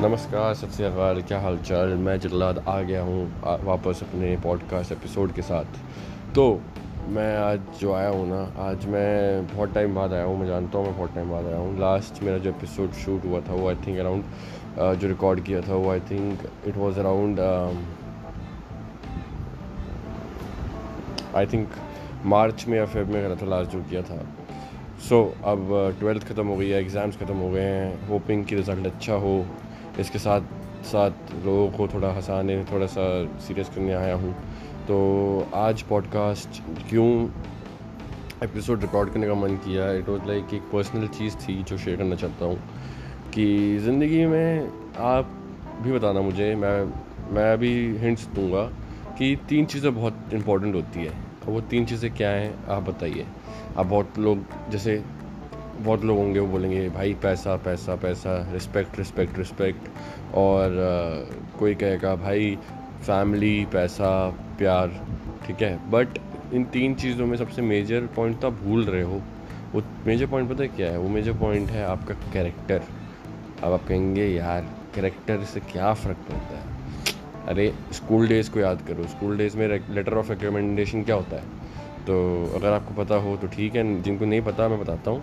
नमस्कार सत श्रीकाल क्या हाल चाल मैं जल्लाद आ गया हूँ वापस अपने पॉडकास्ट एपिसोड के साथ। तो मैं आज जो आया हूँ ना आज मैं बहुत टाइम बाद आया हूँ मैं जानता हूँ मैं बहुत टाइम बाद आया हूँ। लास्ट मेरा जो एपिसोड शूट हुआ था वो आई थिंक अराउंड जो रिकॉर्ड किया था वो I think it was around I think March में या फेब में करा था लास्ट जो किया था। सो so, अब ट्वेल्थ ख़त्म हो गई है एग्ज़ाम्स ख़त्म हो गए हैं होपिंग कि रिज़ल्ट अच्छा हो। इसके साथ साथ लोगों को थोड़ा हंसाने, थोड़ा सा सीरियस करने आया हूँ। तो आज पॉडकास्ट क्यों एपिसोड रिकॉर्ड करने का मन किया इट वॉज़ लाइक एक पर्सनल चीज़ थी जो शेयर करना चाहता हूँ कि ज़िंदगी में आप भी बताना मुझे, मैं मैं अभी हिंट्स दूँगा कि तीन चीज़ें बहुत इंपॉर्टेंट होती है। वो तीन चीज़ें क्या हैं, आप बताइए। आप बहुत लोग, जैसे बहुत लोग होंगे वो बोलेंगे भाई पैसा पैसा पैसा रिस्पेक्ट रिस्पेक्ट रिस्पेक्ट और आ, कोई कहेगा भाई फैमिली पैसा प्यार ठीक है? बट इन तीन चीज़ों में सबसे मेजर पॉइंट तो आप भूल रहे हो। वो मेजर पॉइंट पता है क्या है? वो मेजर पॉइंट है आपका कैरेक्टर अब आप कहेंगे यार कैरेक्टर से क्या फ़र्क पड़ता है? अरे स्कूल डेज़ को याद करो। स्कूल डेज़ में लेटर ऑफ़ रिकमेंडेशन क्या होता है? तो अगर आपको पता हो तो ठीक है जिनको नहीं पता मैं बताता हूँ।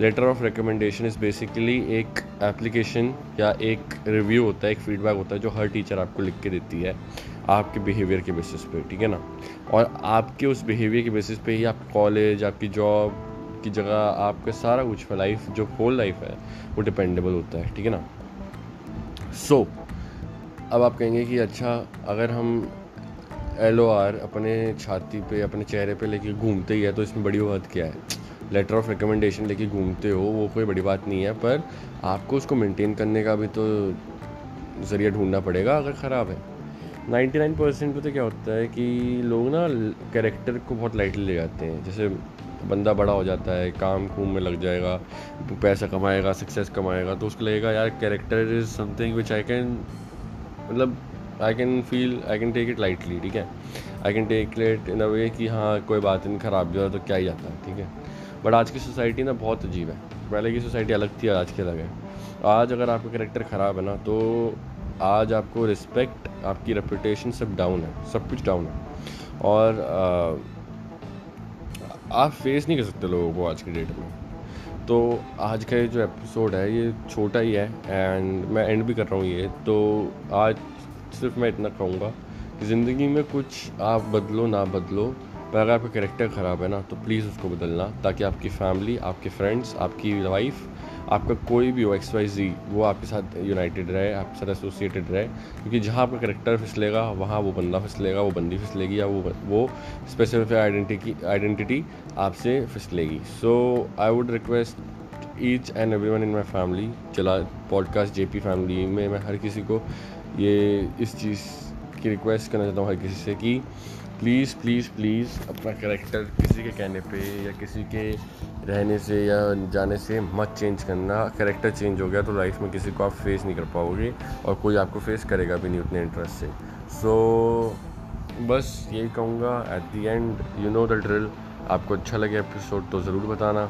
Letter of recommendation is basically एक एप्लीकेशन या एक रिव्यू होता है एक फीडबैक होता है जो हर टीचर आपको लिख के देती है आपके बिहेवियर के बेसिस पे ठीक है ना? और आपके उस बिहेवियर के बेसिस पे ही आप कॉलेज आपकी जॉब की जगह आपका सारा कुछ लाइफ जो होल लाइफ है वो डिपेंडेबल होता है ठीक है ना? सो so, अब आप कहेंगे कि अच्छा अगर हम एल ओ आर अपने छाती पे, अपने चेहरे पे लेके घूमते ही है तो इसमें बड़ी बात क्या है? लेटर ऑफ़ रिकमेंडेशन लेके घूमते हो, वो कोई बड़ी बात नहीं है, पर आपको उसको मेंटेन करने का भी तो ज़रिया ढूंढना पड़ेगा अगर ख़राब है। 99 परसेंट तो क्या होता है कि लोग ना कैरेक्टर को बहुत लाइटली ले जाते हैं। जैसे बंदा बड़ा हो जाता है, काम खूम में लग जाएगा, पैसा कमाएगा सक्सेस कमाएगा तो उसको लगेगा, यार character is something which I can मतलब I can feel I can take it lightly ठीक है? I can take it in a way कि हाँ कोई बात नहीं ख़राब भी हो तो क्या ही जाता है ठीक है? बट आज की सोसाइटी ना बहुत अजीब है। पहले की सोसाइटी अलग थी आज की अलग है। आज अगर आपका करेक्टर ख़राब है ना तो आज आपको रिस्पेक्ट आपकी रेपुटेशन सब डाउन है सब कुछ डाउन है। और आ, आप फेस नहीं कर सकते लोगों को आज की डेट में। तो आज का ये जो एपिसोड है ये छोटा ही है एंड मैं एंड भी कर रहा हूँ ये। तो आज सिर्फ़ मैं इतना कहूँगा कि ज़िंदगी में कुछ आप बदलो, ना बदलो, पर अगर आपका करेक्टर ख़राब है ना तो प्लीज़ उसको बदलना, ताकि आपकी फैमिली आपके फ्रेंड्स आपकी वाइफ आपका कोई भी हो एक्स वाई जी वो आपके साथ यूनाइटेड रहे, आपके साथ एसोसिएटेड रहे, क्योंकि जहाँ आपका करेक्टर फिसलेगा, वहाँ वो बंदा फिसलेगा, वो बंदी फिसलेगी, या वो वो स्पेसिफिक आइडेंटिटी आइडेंटिटी आपसे फिसलेगी। So I would request each and every one in my family चला पॉडकास्ट जे पी फैमिली में मैं हर किसी को ये इस चीज़ की रिक्वेस्ट करना चाहता हूँ हर किसी से कि प्लीज़ प्लीज़ प्लीज़ अपना करेक्टर किसी के कहने पे या किसी के रहने से या जाने से मत चेंज करना। करेक्टर चेंज हो गया तो लाइफ में किसी को आप फेस नहीं कर पाओगे और कोई आपको फेस करेगा भी नहीं उतने इंटरेस्ट से। सो so, बस यही कहूँगा at the end you know the drill आपको अच्छा लगे एपिसोड तो ज़रूर बताना।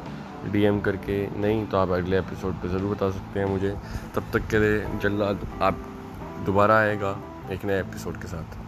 डीएम करके नहीं तो आप अगले एपिसोड पे ज़रूर बता सकते हैं मुझे। तब तक के लिए जल्द आप दोबारा आएगा एक नए एपिसोड के साथ।